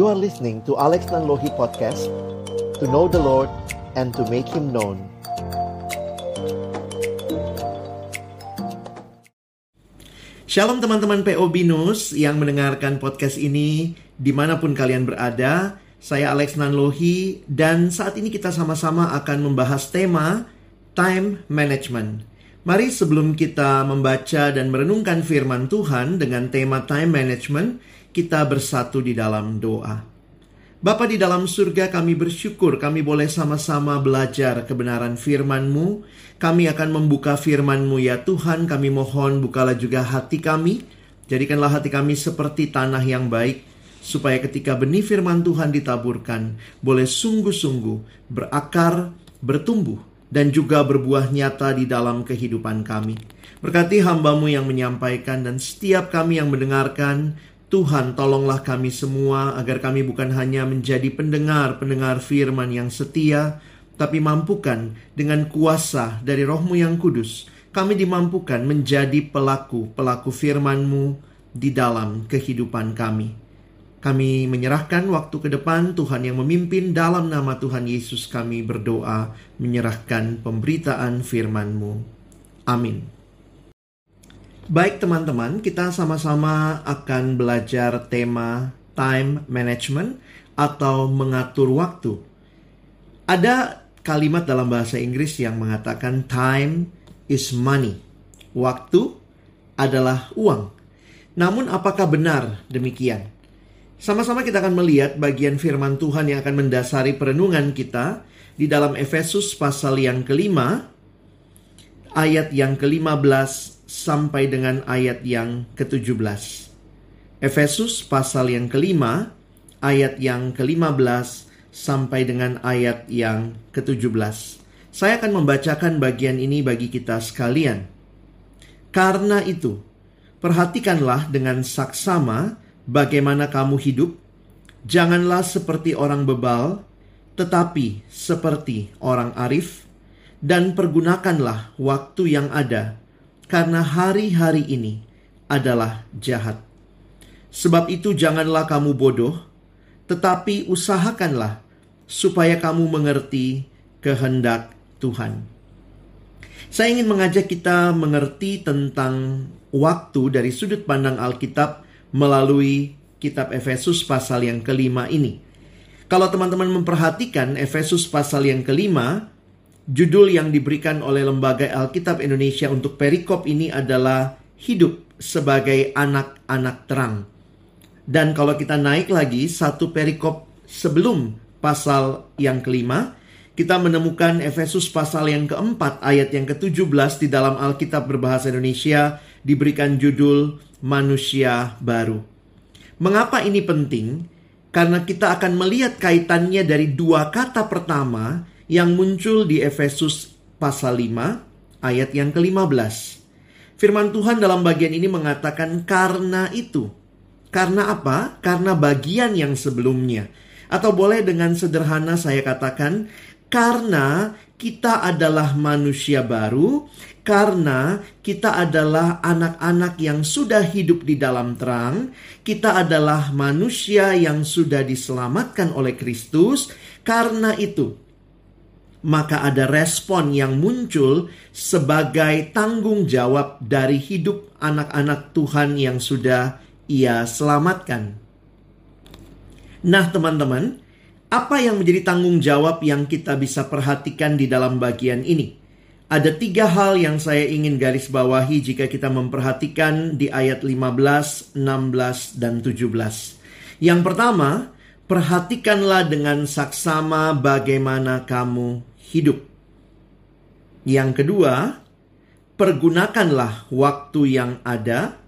You are listening to Alex Nanlohi Podcast To know the Lord and to make Him known. Shalom teman-teman PO Binus yang mendengarkan podcast ini di mana pun kalian berada. Saya Alex Nanlohi dan saat ini kita sama-sama akan membahas tema Time Management. Mari sebelum kita membaca dan merenungkan firman Tuhan dengan tema time management, kita bersatu di dalam doa. Bapa di dalam surga kami bersyukur kami boleh sama-sama belajar kebenaran firman-Mu. Kami akan membuka firman-Mu ya Tuhan, kami mohon bukalah juga hati kami. Jadikanlah hati kami seperti tanah yang baik, supaya ketika benih firman Tuhan ditaburkan, boleh sungguh-sungguh berakar, bertumbuh, dan juga berbuah nyata di dalam kehidupan kami. Berkati hambamu yang menyampaikan dan setiap kami yang mendengarkan, Tuhan tolonglah kami semua agar kami bukan hanya menjadi pendengar-pendengar firman yang setia, tapi mampukan dengan kuasa dari rohmu yang kudus, kami dimampukan menjadi pelaku-pelaku firman-Mu di dalam kehidupan kami. Kami menyerahkan waktu ke depan Tuhan yang memimpin dalam nama Tuhan Yesus kami berdoa menyerahkan pemberitaan firman-Mu. Amin. Baik teman-teman, kita sama-sama akan belajar tema time management atau mengatur waktu. Ada kalimat dalam bahasa Inggris yang mengatakan time is money. Waktu adalah uang. Namun apakah benar demikian? Sama-sama kita akan melihat bagian firman Tuhan yang akan mendasari perenungan kita di dalam Efesus pasal yang kelima, ayat yang ke-15 sampai dengan ayat yang ke-17. Efesus pasal yang kelima, ayat yang ke-15 sampai dengan ayat yang ke-17. Saya akan membacakan bagian ini bagi kita sekalian. Karena itu, perhatikanlah dengan saksama bagaimana kamu hidup, janganlah seperti orang bebal, tetapi seperti orang arif, dan pergunakanlah waktu yang ada, karena hari-hari ini adalah jahat. Sebab itu, janganlah kamu bodoh, tetapi usahakanlah supaya kamu mengerti kehendak Tuhan. Saya ingin mengajak kita mengerti tentang waktu dari sudut pandang Alkitab melalui kitab Efesus pasal yang kelima ini. Kalau teman-teman memperhatikan Efesus pasal yang kelima, judul yang diberikan oleh Lembaga Alkitab Indonesia untuk perikop ini adalah hidup sebagai anak-anak terang. Dan kalau kita naik lagi satu perikop sebelum pasal yang kelima, kita menemukan Efesus pasal yang keempat ayat yang ke-17 di dalam Alkitab berbahasa Indonesia diberikan judul manusia baru. Mengapa ini penting? Karena kita akan melihat kaitannya dari dua kata pertama yang muncul di Efesus pasal 5 ayat yang ke-15. Firman Tuhan dalam bagian ini mengatakan karena itu. Karena apa? Karena bagian yang sebelumnya. Atau boleh dengan sederhana saya katakan karena kita adalah manusia baru karena kita adalah anak-anak yang sudah hidup di dalam terang, kita adalah manusia yang sudah diselamatkan oleh Kristus. Karena itu, maka ada respon yang muncul sebagai tanggung jawab dari hidup anak-anak Tuhan yang sudah Ia selamatkan. Nah, teman-teman, apa yang menjadi tanggung jawab yang kita bisa perhatikan di dalam bagian ini? Ada tiga hal yang saya ingin garis bawahi jika kita memperhatikan di ayat 15, 16, dan 17. Yang pertama, perhatikanlah dengan saksama bagaimana kamu hidup. Yang kedua, pergunakanlah waktu yang ada.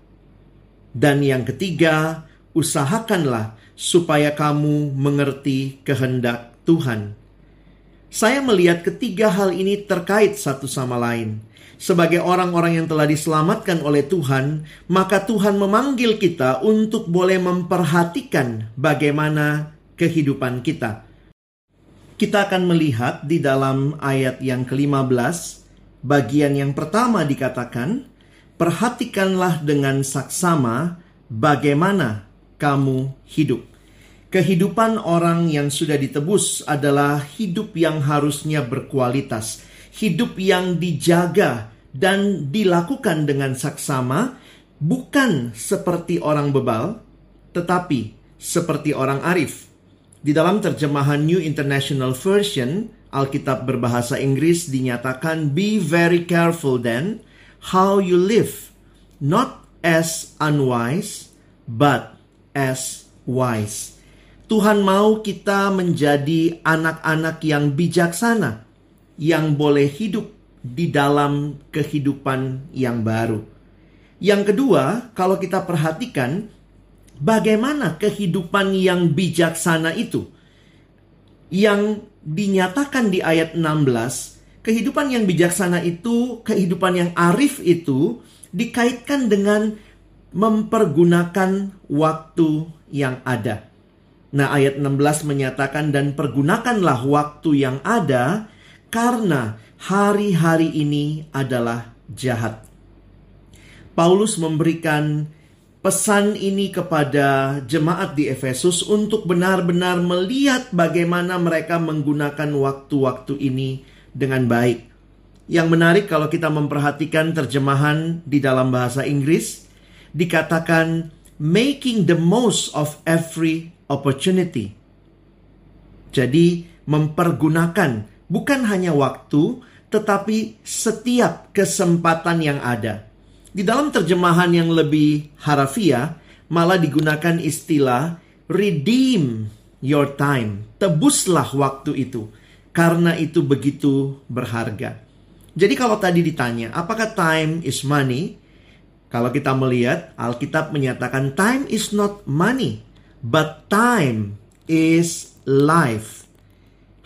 Dan yang ketiga, usahakanlah supaya kamu mengerti kehendak Tuhan. Saya melihat ketiga hal ini terkait satu sama lain. Sebagai orang-orang yang telah diselamatkan oleh Tuhan, maka Tuhan memanggil kita untuk boleh memperhatikan bagaimana kehidupan kita. Kita akan melihat di dalam ayat yang ke-15, bagian yang pertama dikatakan, "Perhatikanlah dengan saksama bagaimana kamu hidup." Kehidupan orang yang sudah ditebus adalah hidup yang harusnya berkualitas, hidup yang dijaga dan dilakukan dengan saksama, bukan seperti orang bebal, tetapi seperti orang arif. Di dalam terjemahan New International Version, Alkitab berbahasa Inggris dinyatakan, "Be very careful then how you live, not as unwise, but as wise." Tuhan mau kita menjadi anak-anak yang bijaksana, yang boleh hidup di dalam kehidupan yang baru. Yang kedua, kalau kita perhatikan bagaimana kehidupan yang bijaksana itu yang dinyatakan di ayat 16, kehidupan yang bijaksana itu, kehidupan yang arif itu dikaitkan dengan mempergunakan waktu yang ada. Nah, ayat 16 menyatakan dan pergunakanlah waktu yang ada karena hari-hari ini adalah jahat. Paulus memberikan pesan ini kepada jemaat di Efesus untuk benar-benar melihat bagaimana mereka menggunakan waktu-waktu ini dengan baik. Yang menarik kalau kita memperhatikan terjemahan di dalam bahasa Inggris dikatakan making the most of every opportunity. Jadi, mempergunakan bukan hanya waktu, tetapi setiap kesempatan yang ada. Di dalam terjemahan yang lebih harafiah, malah digunakan istilah redeem your time. Tebuslah waktu itu, karena itu begitu berharga. Jadi kalau tadi ditanya, apakah time is money? Kalau kita melihat, Alkitab menyatakan time is not money. But time is life.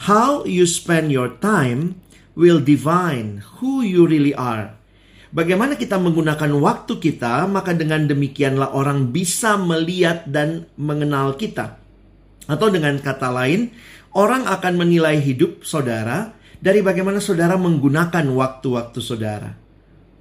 How you spend your time will define who you really are. Bagaimana kita menggunakan waktu kita, maka dengan demikianlah orang bisa melihat dan mengenal kita. Atau dengan kata lain, orang akan menilai hidup saudara dari bagaimana saudara menggunakan waktu-waktu saudara.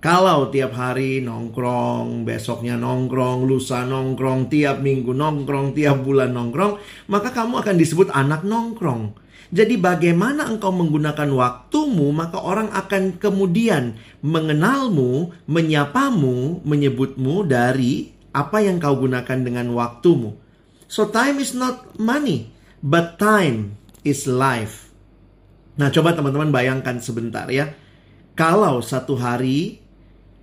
Kalau tiap hari nongkrong, besoknya nongkrong, lusa nongkrong, tiap minggu nongkrong, tiap bulan nongkrong, maka kamu akan disebut anak nongkrong. Jadi bagaimana engkau menggunakan waktumu, maka orang akan kemudian mengenalmu, menyapamu, menyebutmu dari apa yang kau gunakan dengan waktumu. So time is not money, but time is life. Nah, coba teman-teman bayangkan sebentar ya. Kalau satu hari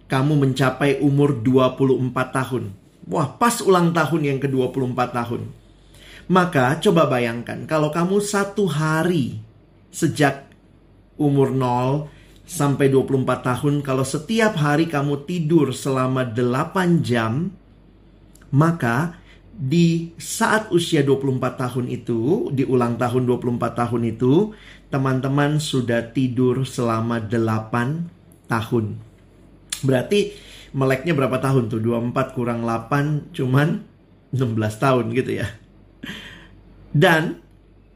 kamu mencapai umur 24 tahun. Wah, pas ulang tahun yang ke-24 tahun. Maka coba bayangkan kalau kamu satu hari sejak umur 0 sampai 24 tahun kalau setiap hari kamu tidur selama 8 jam maka di saat usia 24 tahun itu, di ulang tahun 24 tahun itu, teman-teman sudah tidur selama 8 tahun. Berarti meleknya berapa tahun tuh? 24 kurang 8 cuman 16 tahun gitu ya. Dan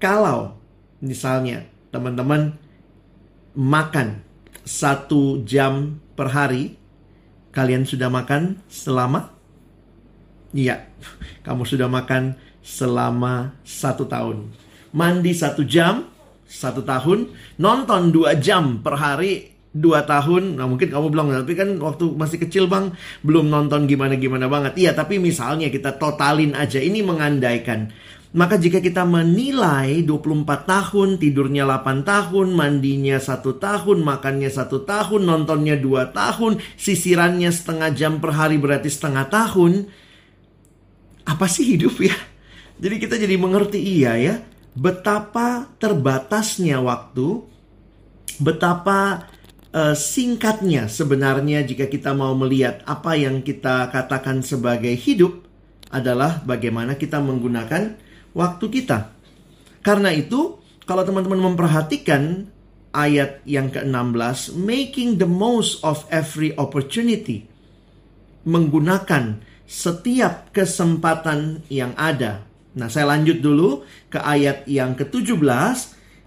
kalau misalnya teman-teman makan satu jam per hari, kalian sudah makan selama? Iya, kamu sudah makan selama satu tahun. Mandi satu jam, satu tahun. Nonton dua jam per hari, dua tahun, nah mungkin kamu bilang, tapi kan waktu masih kecil bang, belum nonton gimana-gimana banget. Iya, tapi misalnya kita totalin aja, ini mengandaikan. Maka jika kita menilai 24 tahun, tidurnya 8 tahun, mandinya satu tahun, makannya satu tahun, nontonnya dua tahun, sisirannya setengah jam per hari berarti setengah tahun. Apa sih hidup ya? Jadi kita jadi mengerti iya ya, betapa terbatasnya waktu, betapa singkatnya sebenarnya jika kita mau melihat apa yang kita katakan sebagai hidup adalah bagaimana kita menggunakan waktu kita. Karena itu, kalau teman-teman memperhatikan ayat yang ke-16, making the most of every opportunity. Menggunakan setiap kesempatan yang ada. Nah, saya lanjut dulu ke ayat yang ke-17.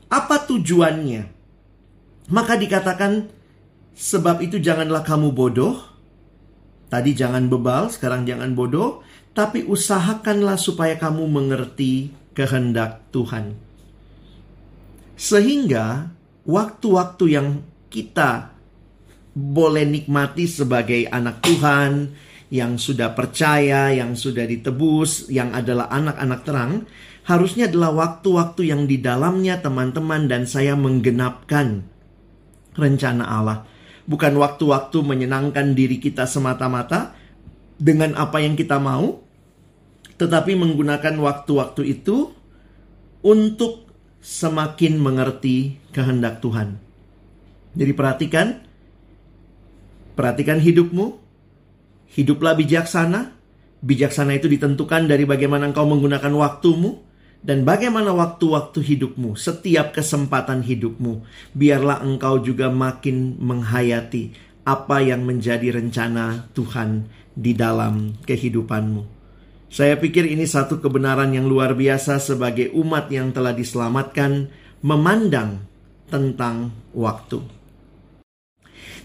Apa tujuannya? Maka dikatakan Sebab itu janganlah kamu bodoh. Tadi jangan bebal, sekarang jangan bodoh. Tapi usahakanlah supaya kamu mengerti kehendak Tuhan. Sehingga waktu-waktu yang kita boleh nikmati sebagai anak Tuhan yang sudah percaya, yang sudah ditebus, yang adalah anak-anak terang, harusnya adalah waktu-waktu yang di dalamnya teman-teman dan saya menggenapkan rencana Allah. Bukan waktu-waktu menyenangkan diri kita semata-mata dengan apa yang kita mau, tetapi menggunakan waktu-waktu itu untuk semakin mengerti kehendak Tuhan. Jadi perhatikan, perhatikan hidupmu, hiduplah bijaksana. Bijaksana itu ditentukan dari bagaimana engkau menggunakan waktumu dan bagaimana waktu-waktu hidupmu, setiap kesempatan hidupmu. Biarlah engkau juga makin menghayati apa yang menjadi rencana Tuhan di dalam kehidupanmu. Saya pikir ini satu kebenaran yang luar biasa sebagai umat yang telah diselamatkan memandang tentang waktu.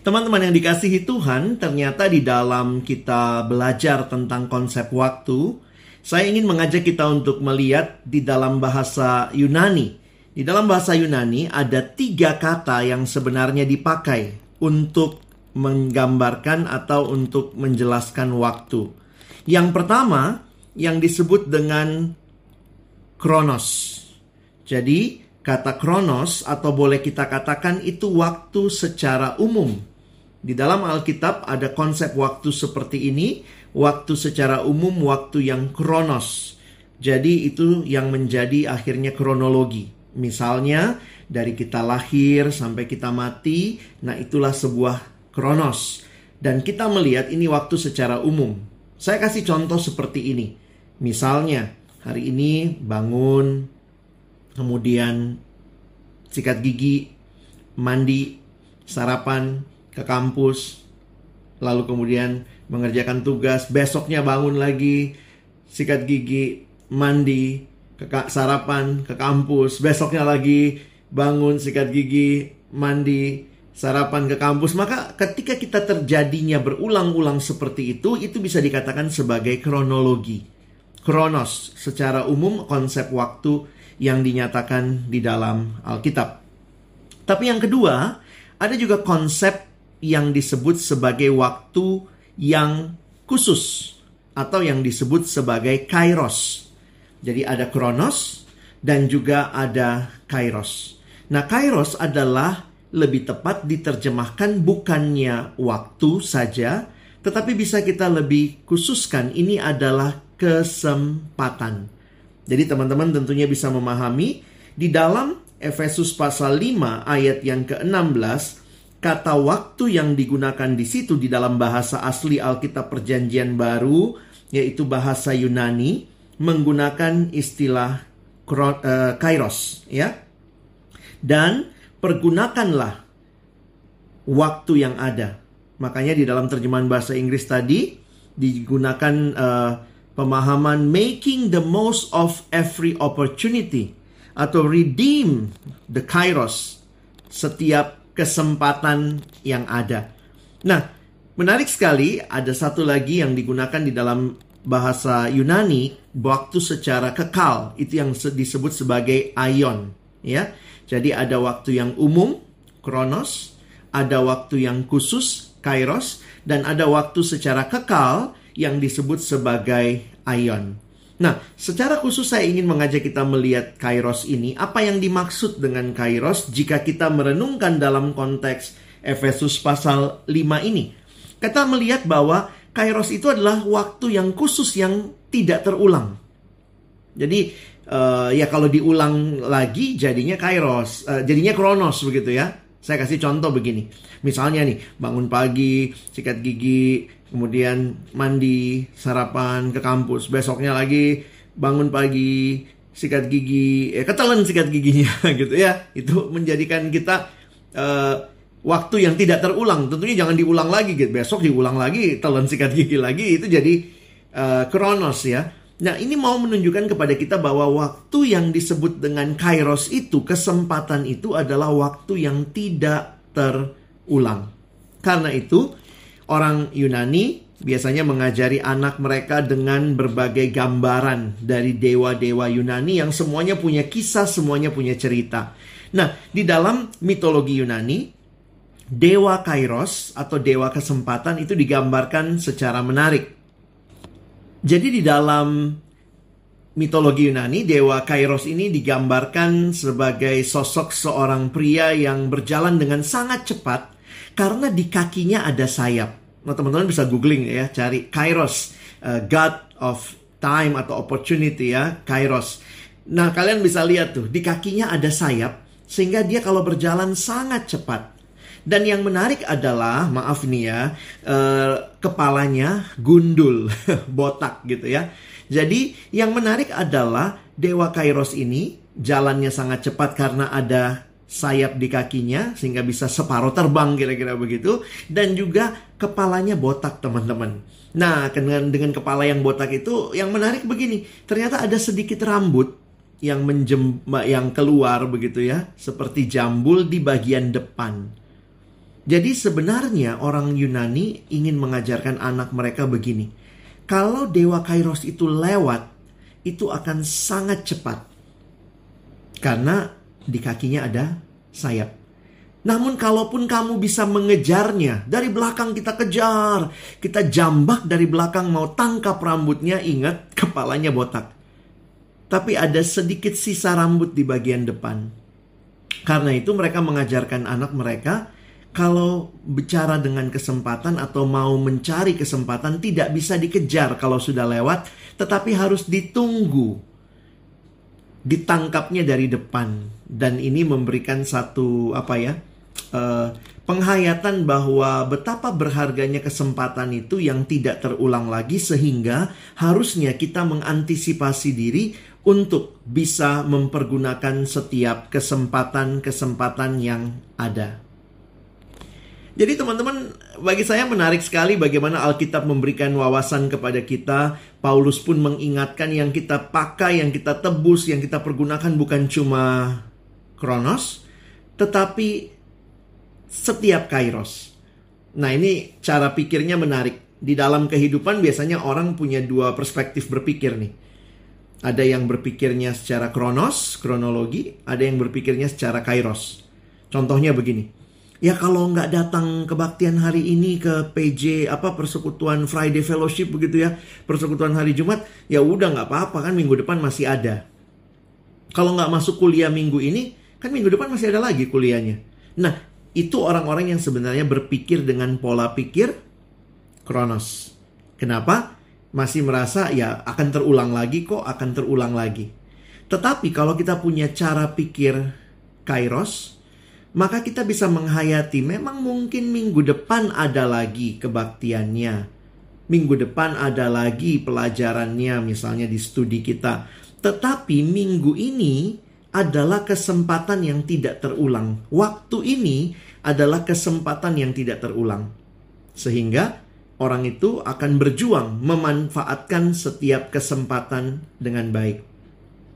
Teman-teman yang dikasihi Tuhan, ternyata di dalam kita belajar tentang konsep waktu, saya ingin mengajak kita untuk melihat di dalam bahasa Yunani. Di dalam bahasa Yunani ada tiga kata yang sebenarnya dipakai untuk menggambarkan atau untuk menjelaskan waktu. Yang pertama yang disebut dengan kronos. Jadi, kata kronos atau boleh kita katakan itu waktu secara umum di dalam Alkitab ada konsep waktu seperti ini, waktu secara umum, waktu yang kronos. Jadi itu yang menjadi akhirnya kronologi. Misalnya dari kita lahir sampai kita mati, nah itulah sebuah kronos. Dan kita melihat ini waktu secara umum. Saya kasih contoh seperti ini. Misalnya hari ini bangun, kemudian sikat gigi, mandi, sarapan, ke kampus, lalu kemudian mengerjakan tugas, besoknya bangun lagi, sikat gigi, mandi, ke sarapan, ke kampus, besoknya lagi bangun, sikat gigi, mandi, sarapan ke kampus. Maka ketika kita terjadinya berulang-ulang seperti itu, itu bisa dikatakan sebagai kronologi. Kronos secara umum konsep waktu yang dinyatakan di dalam Alkitab. Tapi yang kedua, ada juga konsep yang disebut sebagai waktu yang khusus atau yang disebut sebagai kairos. Jadi ada kronos dan juga ada kairos. Nah, kairos adalah lebih tepat diterjemahkan bukannya waktu saja, tetapi bisa kita lebih khususkan ini adalah kesempatan. Jadi teman-teman tentunya bisa memahami di dalam Efesus pasal 5 ayat yang ke-16 kata waktu yang digunakan di situ di dalam bahasa asli Alkitab Perjanjian Baru yaitu bahasa Yunani menggunakan istilah uh, kairos ya. Dan pergunakanlah waktu yang ada. Makanya di dalam terjemahan bahasa Inggris tadi digunakan uh, pemahaman making the most of every opportunity atau redeem the kairos setiap kesempatan yang ada. Nah, menarik sekali ada satu lagi yang digunakan di dalam bahasa Yunani waktu secara kekal itu yang disebut sebagai aion ya. Jadi ada waktu yang umum kronos, ada waktu yang khusus kairos dan ada waktu secara kekal yang disebut sebagai aion. Nah, secara khusus saya ingin mengajak kita melihat kairos ini. Apa yang dimaksud dengan kairos jika kita merenungkan dalam konteks Efesus pasal 5 ini? Kita melihat bahwa kairos itu adalah waktu yang khusus yang tidak terulang. Jadi uh, ya kalau diulang lagi jadinya kairos, uh, jadinya kronos begitu ya. Saya kasih contoh begini. Misalnya nih, bangun pagi, sikat gigi, kemudian mandi, sarapan ke kampus, besoknya lagi bangun pagi, sikat gigi, eh, ketelan sikat giginya gitu ya. Itu menjadikan kita uh, waktu yang tidak terulang. Tentunya jangan diulang lagi gitu. Besok diulang lagi, telan sikat gigi lagi itu jadi uh, kronos ya. Nah, ini mau menunjukkan kepada kita bahwa waktu yang disebut dengan kairos itu, kesempatan itu adalah waktu yang tidak terulang. Karena itu, orang Yunani biasanya mengajari anak mereka dengan berbagai gambaran dari dewa-dewa Yunani yang semuanya punya kisah, semuanya punya cerita. Nah, di dalam mitologi Yunani, dewa Kairos atau dewa kesempatan itu digambarkan secara menarik. Jadi di dalam mitologi Yunani, dewa Kairos ini digambarkan sebagai sosok seorang pria yang berjalan dengan sangat cepat karena di kakinya ada sayap. Nah, teman-teman bisa googling ya, cari Kairos, uh, God of Time atau Opportunity ya, Kairos. Nah, kalian bisa lihat tuh, di kakinya ada sayap, sehingga dia kalau berjalan sangat cepat. Dan yang menarik adalah, maaf nih ya, uh, kepalanya gundul, botak gitu ya. Jadi, yang menarik adalah Dewa Kairos ini jalannya sangat cepat karena ada sayap di kakinya sehingga bisa separuh terbang kira-kira begitu dan juga kepalanya botak teman-teman. Nah, dengan dengan kepala yang botak itu yang menarik begini, ternyata ada sedikit rambut yang menjem yang keluar begitu ya, seperti jambul di bagian depan. Jadi sebenarnya orang Yunani ingin mengajarkan anak mereka begini. Kalau dewa Kairos itu lewat, itu akan sangat cepat. Karena di kakinya ada sayap. Namun kalaupun kamu bisa mengejarnya, dari belakang kita kejar, kita jambak dari belakang mau tangkap rambutnya, ingat kepalanya botak. Tapi ada sedikit sisa rambut di bagian depan. Karena itu mereka mengajarkan anak mereka kalau bicara dengan kesempatan atau mau mencari kesempatan tidak bisa dikejar kalau sudah lewat, tetapi harus ditunggu ditangkapnya dari depan dan ini memberikan satu apa ya uh, penghayatan bahwa betapa berharganya kesempatan itu yang tidak terulang lagi sehingga harusnya kita mengantisipasi diri untuk bisa mempergunakan setiap kesempatan-kesempatan yang ada. Jadi teman-teman, bagi saya menarik sekali bagaimana Alkitab memberikan wawasan kepada kita. Paulus pun mengingatkan yang kita pakai, yang kita tebus, yang kita pergunakan bukan cuma kronos, tetapi setiap kairos. Nah ini cara pikirnya menarik. Di dalam kehidupan biasanya orang punya dua perspektif berpikir nih. Ada yang berpikirnya secara kronos, kronologi, ada yang berpikirnya secara kairos. Contohnya begini, ya kalau nggak datang kebaktian hari ini ke PJ apa persekutuan Friday Fellowship begitu ya persekutuan hari Jumat ya udah nggak apa-apa kan minggu depan masih ada. Kalau nggak masuk kuliah minggu ini kan minggu depan masih ada lagi kuliahnya. Nah itu orang-orang yang sebenarnya berpikir dengan pola pikir kronos. Kenapa? Masih merasa ya akan terulang lagi kok akan terulang lagi. Tetapi kalau kita punya cara pikir kairos maka kita bisa menghayati memang mungkin minggu depan ada lagi kebaktiannya. Minggu depan ada lagi pelajarannya misalnya di studi kita. Tetapi minggu ini adalah kesempatan yang tidak terulang. Waktu ini adalah kesempatan yang tidak terulang. Sehingga orang itu akan berjuang memanfaatkan setiap kesempatan dengan baik.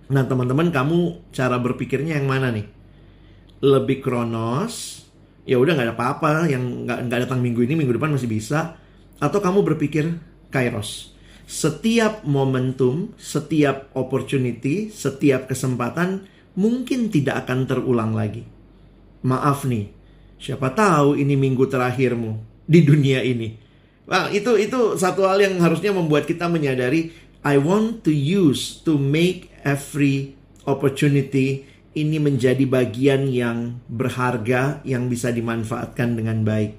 Nah, teman-teman, kamu cara berpikirnya yang mana nih? Lebih kronos ya udah nggak ada apa-apa yang nggak nggak datang minggu ini minggu depan masih bisa. Atau kamu berpikir kairos setiap momentum setiap opportunity setiap kesempatan mungkin tidak akan terulang lagi. Maaf nih siapa tahu ini minggu terakhirmu di dunia ini. Wah, itu itu satu hal yang harusnya membuat kita menyadari I want to use to make every opportunity ini menjadi bagian yang berharga yang bisa dimanfaatkan dengan baik.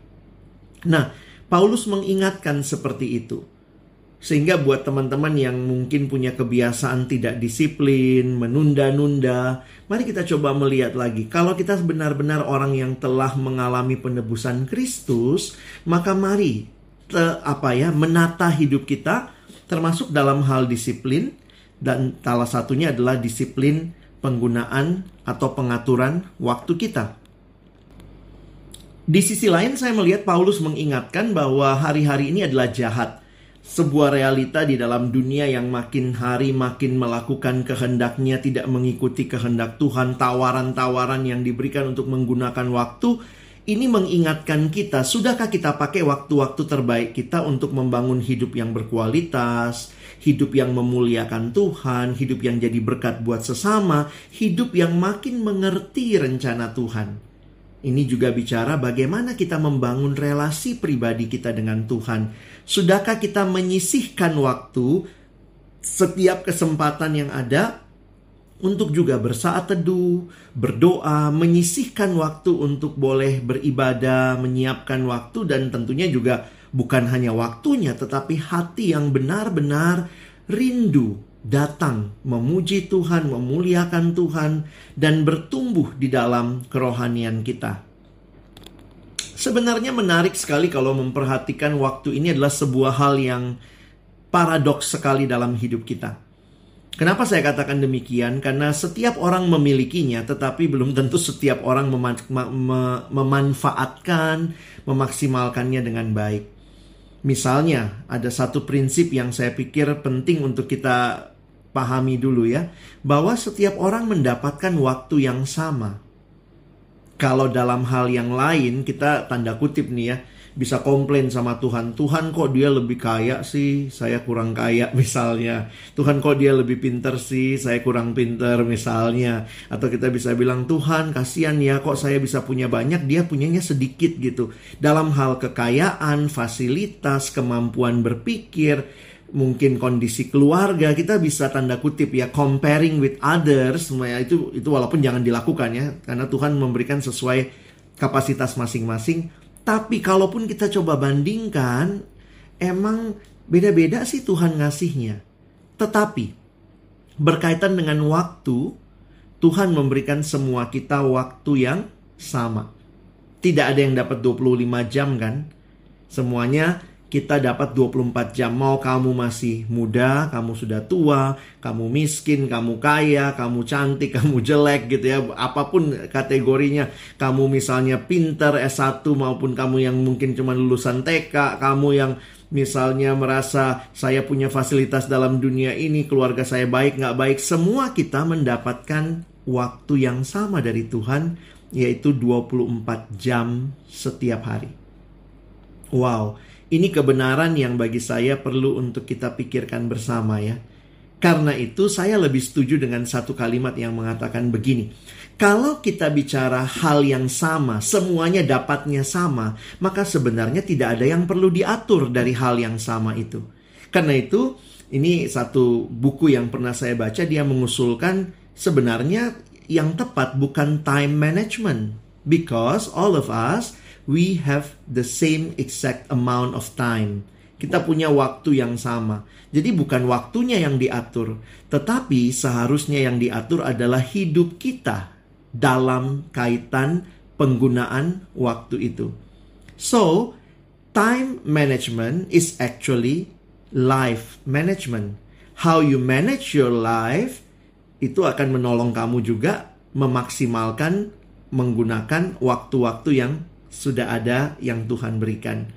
Nah, Paulus mengingatkan seperti itu. Sehingga buat teman-teman yang mungkin punya kebiasaan tidak disiplin, menunda-nunda, mari kita coba melihat lagi. Kalau kita benar-benar orang yang telah mengalami penebusan Kristus, maka mari te, apa ya, menata hidup kita termasuk dalam hal disiplin dan salah satunya adalah disiplin penggunaan atau pengaturan waktu kita. Di sisi lain saya melihat Paulus mengingatkan bahwa hari-hari ini adalah jahat. Sebuah realita di dalam dunia yang makin hari makin melakukan kehendaknya tidak mengikuti kehendak Tuhan, tawaran-tawaran yang diberikan untuk menggunakan waktu ini mengingatkan kita, sudahkah kita pakai waktu-waktu terbaik kita untuk membangun hidup yang berkualitas, hidup yang memuliakan Tuhan, hidup yang jadi berkat buat sesama, hidup yang makin mengerti rencana Tuhan. Ini juga bicara bagaimana kita membangun relasi pribadi kita dengan Tuhan. Sudahkah kita menyisihkan waktu setiap kesempatan yang ada untuk juga bersaat teduh, berdoa, menyisihkan waktu untuk boleh beribadah, menyiapkan waktu dan tentunya juga bukan hanya waktunya tetapi hati yang benar-benar rindu datang memuji Tuhan, memuliakan Tuhan dan bertumbuh di dalam kerohanian kita. Sebenarnya menarik sekali kalau memperhatikan waktu ini adalah sebuah hal yang paradoks sekali dalam hidup kita. Kenapa saya katakan demikian? Karena setiap orang memilikinya, tetapi belum tentu setiap orang mem memanfaatkan, memaksimalkannya dengan baik. Misalnya, ada satu prinsip yang saya pikir penting untuk kita pahami dulu ya, bahwa setiap orang mendapatkan waktu yang sama. Kalau dalam hal yang lain, kita tanda kutip nih ya, bisa komplain sama Tuhan. Tuhan kok dia lebih kaya sih, saya kurang kaya misalnya. Tuhan kok dia lebih pinter sih, saya kurang pinter misalnya. Atau kita bisa bilang Tuhan kasihan ya kok saya bisa punya banyak, dia punyanya sedikit gitu. Dalam hal kekayaan, fasilitas, kemampuan berpikir, mungkin kondisi keluarga kita bisa tanda kutip ya comparing with others semua itu itu walaupun jangan dilakukan ya karena Tuhan memberikan sesuai kapasitas masing-masing tapi kalaupun kita coba bandingkan, emang beda-beda sih Tuhan ngasihnya. Tetapi berkaitan dengan waktu, Tuhan memberikan semua kita waktu yang sama. Tidak ada yang dapat 25 jam kan? Semuanya kita dapat 24 jam. Mau kamu masih muda, kamu sudah tua, kamu miskin, kamu kaya, kamu cantik, kamu jelek gitu ya. Apa pun kategorinya. Kamu misalnya pinter S1 maupun kamu yang mungkin cuma lulusan TK, kamu yang misalnya merasa saya punya fasilitas dalam dunia ini, keluarga saya baik nggak baik, semua kita mendapatkan waktu yang sama dari Tuhan, yaitu 24 jam setiap hari. Wow, ini kebenaran yang bagi saya perlu untuk kita pikirkan bersama ya. Karena itu saya lebih setuju dengan satu kalimat yang mengatakan begini. Kalau kita bicara hal yang sama, semuanya dapatnya sama, maka sebenarnya tidak ada yang perlu diatur dari hal yang sama itu. Karena itu, ini satu buku yang pernah saya baca, dia mengusulkan sebenarnya yang tepat bukan time management. Because all of us we have the same exact amount of time. Kita punya waktu yang sama. Jadi bukan waktunya yang diatur, tetapi seharusnya yang diatur adalah hidup kita dalam kaitan penggunaan waktu itu. So, time management is actually life management. How you manage your life itu akan menolong kamu juga memaksimalkan menggunakan waktu-waktu yang sudah ada yang Tuhan berikan.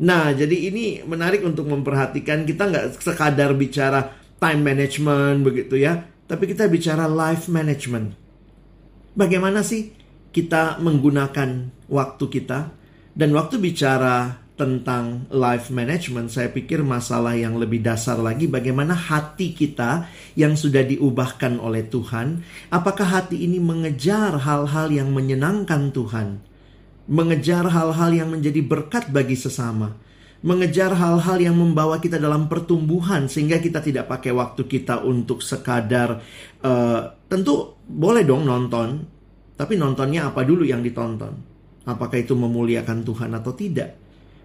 Nah, jadi ini menarik untuk memperhatikan kita nggak sekadar bicara time management begitu ya, tapi kita bicara life management. Bagaimana sih kita menggunakan waktu kita? Dan waktu bicara tentang life management, saya pikir masalah yang lebih dasar lagi bagaimana hati kita yang sudah diubahkan oleh Tuhan, apakah hati ini mengejar hal-hal yang menyenangkan Tuhan? Mengejar hal-hal yang menjadi berkat bagi sesama, mengejar hal-hal yang membawa kita dalam pertumbuhan sehingga kita tidak pakai waktu kita untuk sekadar uh, tentu boleh dong nonton, tapi nontonnya apa dulu yang ditonton? Apakah itu memuliakan Tuhan atau tidak?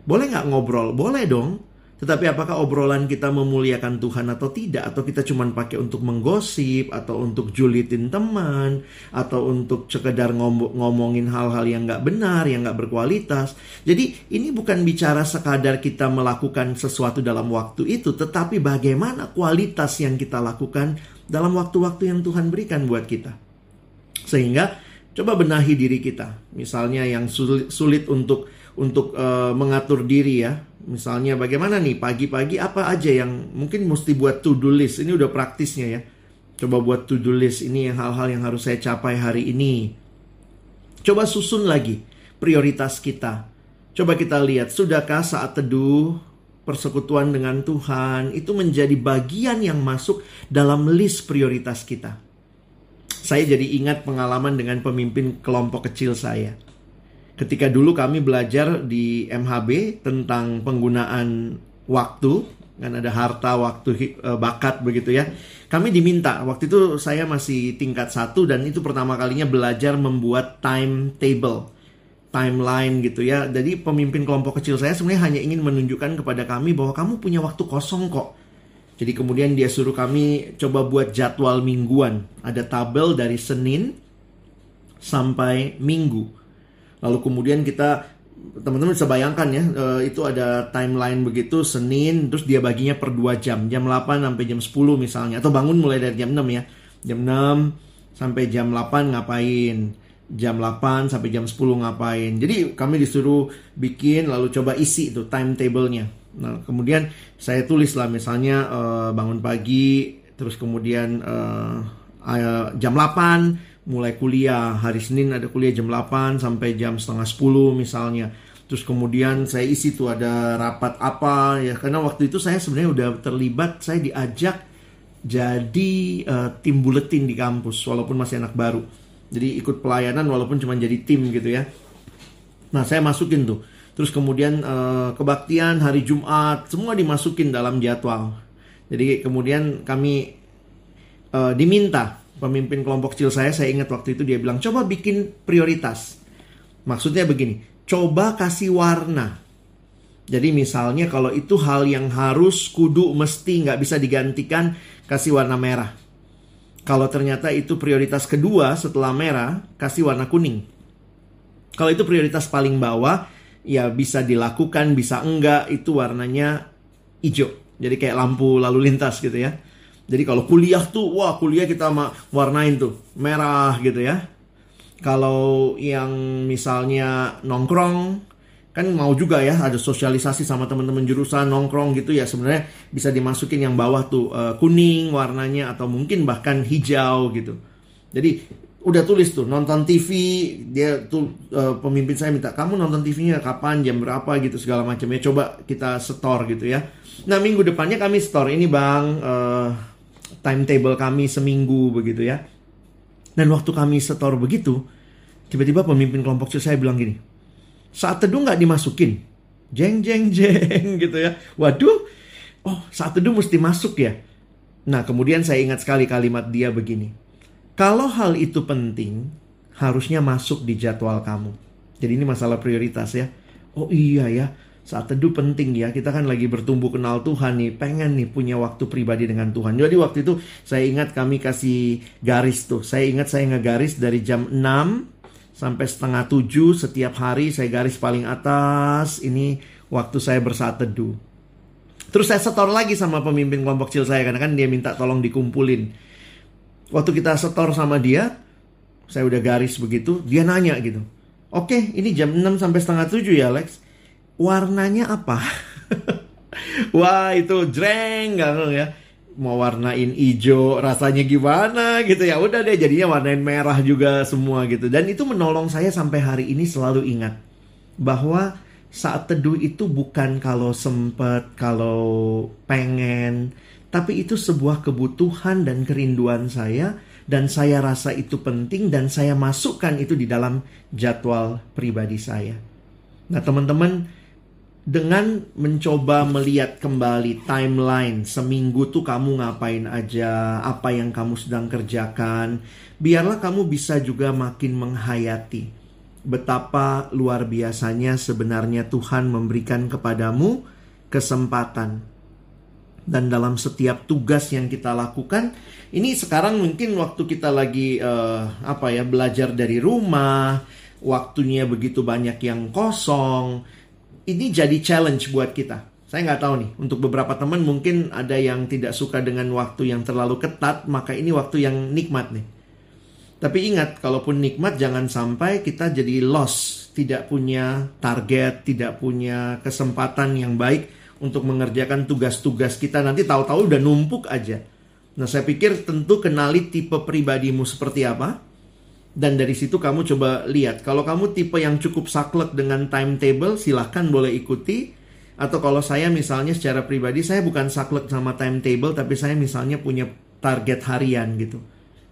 Boleh nggak ngobrol? Boleh dong. Tetapi apakah obrolan kita memuliakan Tuhan atau tidak? Atau kita cuma pakai untuk menggosip, atau untuk julitin teman, atau untuk sekedar ngom ngomongin hal-hal yang nggak benar, yang nggak berkualitas. Jadi ini bukan bicara sekadar kita melakukan sesuatu dalam waktu itu, tetapi bagaimana kualitas yang kita lakukan dalam waktu-waktu yang Tuhan berikan buat kita. Sehingga coba benahi diri kita. Misalnya yang sulit, sulit untuk untuk uh, mengatur diri ya Misalnya bagaimana nih pagi-pagi apa aja yang mungkin mesti buat to-do list. Ini udah praktisnya ya. Coba buat to-do list ini yang hal-hal yang harus saya capai hari ini. Coba susun lagi prioritas kita. Coba kita lihat, sudahkah saat teduh persekutuan dengan Tuhan itu menjadi bagian yang masuk dalam list prioritas kita? Saya jadi ingat pengalaman dengan pemimpin kelompok kecil saya. Ketika dulu kami belajar di MHB tentang penggunaan waktu, kan ada harta, waktu, eh, bakat begitu ya. Kami diminta, waktu itu saya masih tingkat satu dan itu pertama kalinya belajar membuat timetable timeline gitu ya. Jadi pemimpin kelompok kecil saya sebenarnya hanya ingin menunjukkan kepada kami bahwa kamu punya waktu kosong kok. Jadi kemudian dia suruh kami coba buat jadwal mingguan. Ada tabel dari Senin sampai Minggu. Lalu kemudian kita teman-teman bisa bayangkan ya uh, itu ada timeline begitu Senin terus dia baginya per 2 jam jam 8 sampai jam 10 misalnya atau bangun mulai dari jam 6 ya jam 6 sampai jam 8 ngapain jam 8 sampai jam 10 ngapain. Jadi kami disuruh bikin lalu coba isi itu timetable-nya. Nah, kemudian saya tulis lah misalnya uh, bangun pagi terus kemudian uh, jam 8 mulai kuliah. Hari Senin ada kuliah jam 8 sampai jam setengah 10 misalnya. Terus kemudian saya isi tuh ada rapat apa ya karena waktu itu saya sebenarnya udah terlibat, saya diajak jadi uh, tim buletin di kampus walaupun masih anak baru jadi ikut pelayanan walaupun cuma jadi tim gitu ya. Nah saya masukin tuh. Terus kemudian uh, kebaktian hari Jumat semua dimasukin dalam jadwal. Jadi kemudian kami uh, diminta pemimpin kelompok kecil saya, saya ingat waktu itu dia bilang coba bikin prioritas. Maksudnya begini, coba kasih warna. Jadi misalnya kalau itu hal yang harus, kudu, mesti, nggak bisa digantikan, kasih warna merah. Kalau ternyata itu prioritas kedua setelah merah, kasih warna kuning. Kalau itu prioritas paling bawah, ya bisa dilakukan, bisa enggak, itu warnanya hijau. Jadi kayak lampu lalu lintas gitu ya. Jadi kalau kuliah tuh, wah kuliah kita warnain tuh, merah gitu ya. Kalau yang misalnya nongkrong, kan mau juga ya ada sosialisasi sama teman-teman jurusan nongkrong gitu ya sebenarnya bisa dimasukin yang bawah tuh uh, kuning warnanya atau mungkin bahkan hijau gitu jadi udah tulis tuh nonton TV dia tuh uh, pemimpin saya minta kamu nonton TV-nya kapan jam berapa gitu segala macam ya coba kita store gitu ya nah minggu depannya kami store ini bang uh, timetable kami seminggu begitu ya dan waktu kami store begitu tiba-tiba pemimpin kelompok saya bilang gini saat teduh nggak dimasukin. Jeng jeng jeng gitu ya. Waduh, oh saat teduh mesti masuk ya. Nah kemudian saya ingat sekali kalimat dia begini. Kalau hal itu penting, harusnya masuk di jadwal kamu. Jadi ini masalah prioritas ya. Oh iya ya, saat teduh penting ya. Kita kan lagi bertumbuh kenal Tuhan nih, pengen nih punya waktu pribadi dengan Tuhan. Jadi waktu itu saya ingat kami kasih garis tuh. Saya ingat saya ngegaris dari jam 6 sampai setengah tujuh setiap hari saya garis paling atas ini waktu saya bersaat teduh. Terus saya setor lagi sama pemimpin kelompok kecil saya karena kan dia minta tolong dikumpulin. Waktu kita setor sama dia, saya udah garis begitu, dia nanya gitu. Oke, ini jam 6 sampai setengah tujuh ya Alex. Warnanya apa? Wah itu jreng ya mau warnain hijau rasanya gimana gitu ya udah deh jadinya warnain merah juga semua gitu dan itu menolong saya sampai hari ini selalu ingat bahwa saat teduh itu bukan kalau sempet kalau pengen tapi itu sebuah kebutuhan dan kerinduan saya dan saya rasa itu penting dan saya masukkan itu di dalam jadwal pribadi saya nah teman-teman dengan mencoba melihat kembali timeline seminggu tuh kamu ngapain aja, apa yang kamu sedang kerjakan, biarlah kamu bisa juga makin menghayati betapa luar biasanya sebenarnya Tuhan memberikan kepadamu kesempatan. Dan dalam setiap tugas yang kita lakukan, ini sekarang mungkin waktu kita lagi uh, apa ya belajar dari rumah, waktunya begitu banyak yang kosong, ini jadi challenge buat kita. Saya nggak tahu nih, untuk beberapa teman mungkin ada yang tidak suka dengan waktu yang terlalu ketat, maka ini waktu yang nikmat nih. Tapi ingat, kalaupun nikmat jangan sampai kita jadi loss, tidak punya target, tidak punya kesempatan yang baik untuk mengerjakan tugas-tugas kita. Nanti tahu-tahu udah numpuk aja. Nah, saya pikir tentu kenali tipe pribadimu seperti apa. Dan dari situ kamu coba lihat, kalau kamu tipe yang cukup saklek dengan timetable, silahkan boleh ikuti. Atau kalau saya misalnya secara pribadi, saya bukan saklek sama timetable, tapi saya misalnya punya target harian gitu.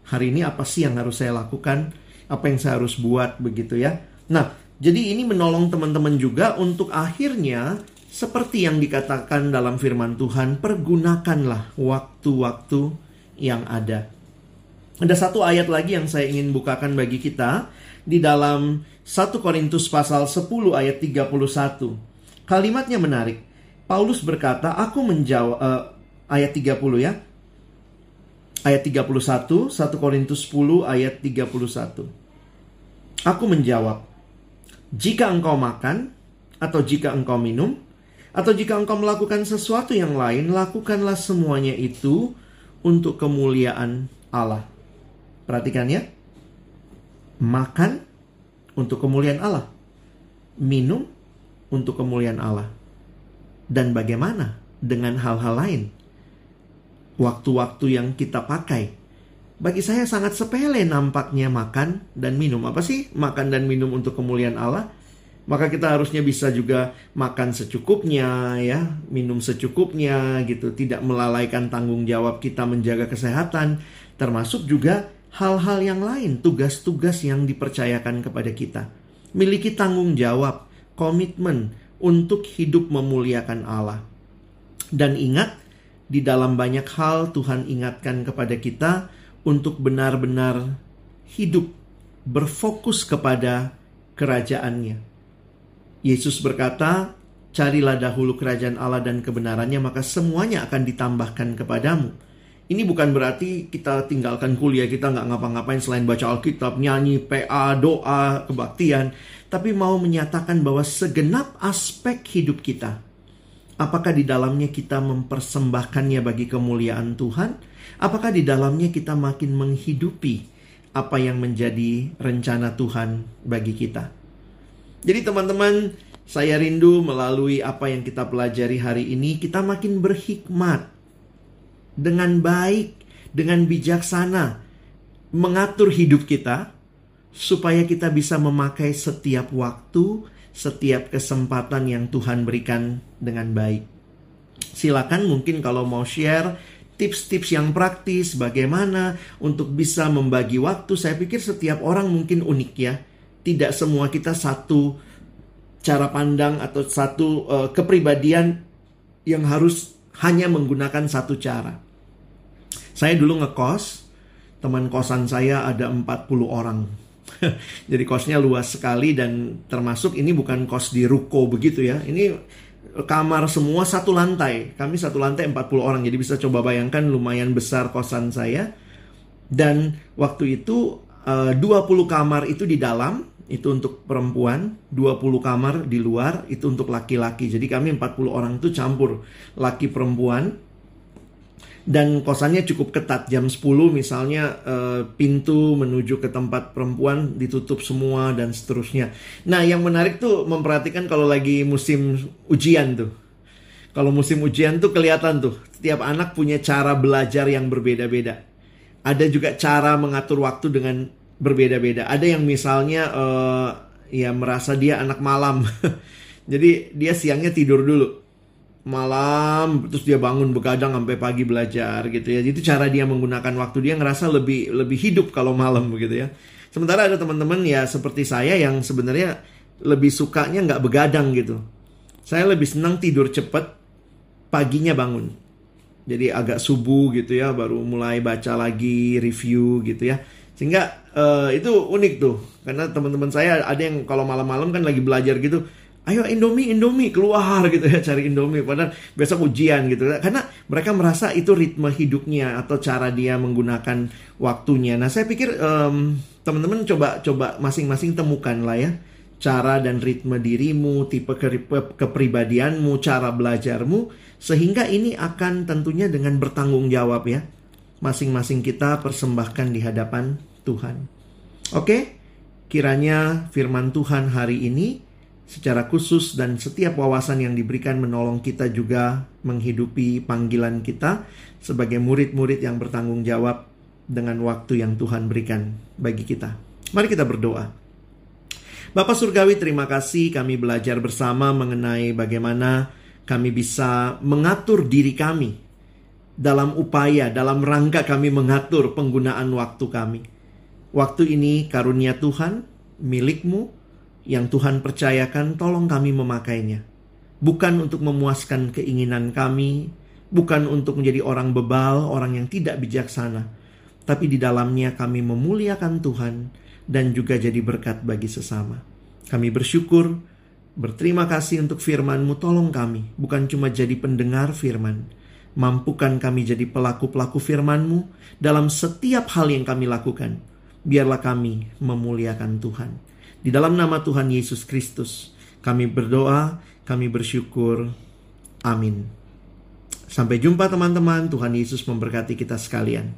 Hari ini apa sih yang harus saya lakukan? Apa yang saya harus buat begitu ya? Nah, jadi ini menolong teman-teman juga untuk akhirnya seperti yang dikatakan dalam firman Tuhan, pergunakanlah waktu-waktu yang ada. Ada satu ayat lagi yang saya ingin bukakan bagi kita di dalam 1 Korintus pasal 10 ayat 31. Kalimatnya menarik. Paulus berkata, "Aku menjawab uh, ayat 30 ya. Ayat 31, 1 Korintus 10 ayat 31. Aku menjawab, "Jika engkau makan atau jika engkau minum atau jika engkau melakukan sesuatu yang lain, lakukanlah semuanya itu untuk kemuliaan Allah." Perhatikan ya. Makan untuk kemuliaan Allah. Minum untuk kemuliaan Allah. Dan bagaimana dengan hal-hal lain? Waktu-waktu yang kita pakai. Bagi saya sangat sepele nampaknya makan dan minum. Apa sih makan dan minum untuk kemuliaan Allah? Maka kita harusnya bisa juga makan secukupnya ya, minum secukupnya gitu, tidak melalaikan tanggung jawab kita menjaga kesehatan, termasuk juga hal-hal yang lain, tugas-tugas yang dipercayakan kepada kita. Miliki tanggung jawab, komitmen untuk hidup memuliakan Allah. Dan ingat, di dalam banyak hal Tuhan ingatkan kepada kita untuk benar-benar hidup berfokus kepada kerajaannya. Yesus berkata, carilah dahulu kerajaan Allah dan kebenarannya, maka semuanya akan ditambahkan kepadamu. Ini bukan berarti kita tinggalkan kuliah, kita nggak ngapa-ngapain selain baca Alkitab, nyanyi, PA, doa, kebaktian. Tapi mau menyatakan bahwa segenap aspek hidup kita, apakah di dalamnya kita mempersembahkannya bagi kemuliaan Tuhan? Apakah di dalamnya kita makin menghidupi apa yang menjadi rencana Tuhan bagi kita? Jadi teman-teman, saya rindu melalui apa yang kita pelajari hari ini, kita makin berhikmat dengan baik, dengan bijaksana mengatur hidup kita supaya kita bisa memakai setiap waktu, setiap kesempatan yang Tuhan berikan dengan baik. Silakan mungkin kalau mau share tips-tips yang praktis bagaimana untuk bisa membagi waktu. Saya pikir setiap orang mungkin unik ya. Tidak semua kita satu cara pandang atau satu uh, kepribadian yang harus hanya menggunakan satu cara. Saya dulu ngekos, teman kosan saya ada 40 orang. Jadi kosnya luas sekali dan termasuk ini bukan kos di ruko begitu ya. Ini kamar semua satu lantai. Kami satu lantai 40 orang. Jadi bisa coba bayangkan lumayan besar kosan saya. Dan waktu itu eh, uh, 20 kamar itu di dalam, itu untuk perempuan, 20 kamar di luar itu untuk laki-laki. Jadi kami 40 orang itu campur laki perempuan dan kosannya cukup ketat jam 10 misalnya uh, pintu menuju ke tempat perempuan ditutup semua dan seterusnya. Nah, yang menarik tuh memperhatikan kalau lagi musim ujian tuh. Kalau musim ujian tuh kelihatan tuh setiap anak punya cara belajar yang berbeda-beda. Ada juga cara mengatur waktu dengan berbeda-beda. Ada yang misalnya uh, ya merasa dia anak malam. Jadi dia siangnya tidur dulu malam terus dia bangun begadang sampai pagi belajar gitu ya. Itu cara dia menggunakan waktu dia ngerasa lebih lebih hidup kalau malam begitu ya. Sementara ada teman-teman ya seperti saya yang sebenarnya lebih sukanya nggak begadang gitu. Saya lebih senang tidur cepat, paginya bangun. Jadi agak subuh gitu ya, baru mulai baca lagi review gitu ya. Sehingga uh, itu unik tuh, karena teman-teman saya ada yang kalau malam-malam kan lagi belajar gitu, ayo Indomie Indomie keluar gitu ya cari Indomie. Padahal besok ujian gitu karena mereka merasa itu ritme hidupnya atau cara dia menggunakan waktunya. Nah saya pikir um, teman-teman coba coba masing-masing temukan lah ya cara dan ritme dirimu tipe ke kepribadianmu cara belajarmu sehingga ini akan tentunya dengan bertanggung jawab ya. Masing-masing kita persembahkan di hadapan Tuhan oke kiranya firman Tuhan hari ini secara khusus dan setiap wawasan yang diberikan menolong kita juga menghidupi panggilan kita sebagai murid-murid yang bertanggung jawab dengan waktu yang Tuhan berikan bagi kita. Mari kita berdoa. Bapak Surgawi, terima kasih kami belajar bersama mengenai bagaimana kami bisa mengatur diri kami dalam upaya, dalam rangka kami mengatur penggunaan waktu kami. Waktu ini karunia Tuhan, milikmu, yang Tuhan percayakan, tolong kami memakainya. Bukan untuk memuaskan keinginan kami, bukan untuk menjadi orang bebal, orang yang tidak bijaksana, tapi di dalamnya kami memuliakan Tuhan dan juga jadi berkat bagi sesama. Kami bersyukur, berterima kasih untuk firman-Mu, tolong kami, bukan cuma jadi pendengar firman, mampukan kami jadi pelaku-pelaku firman-Mu dalam setiap hal yang kami lakukan. Biarlah kami memuliakan Tuhan. Di dalam nama Tuhan Yesus Kristus, kami berdoa, kami bersyukur. Amin. Sampai jumpa teman-teman, Tuhan Yesus memberkati kita sekalian.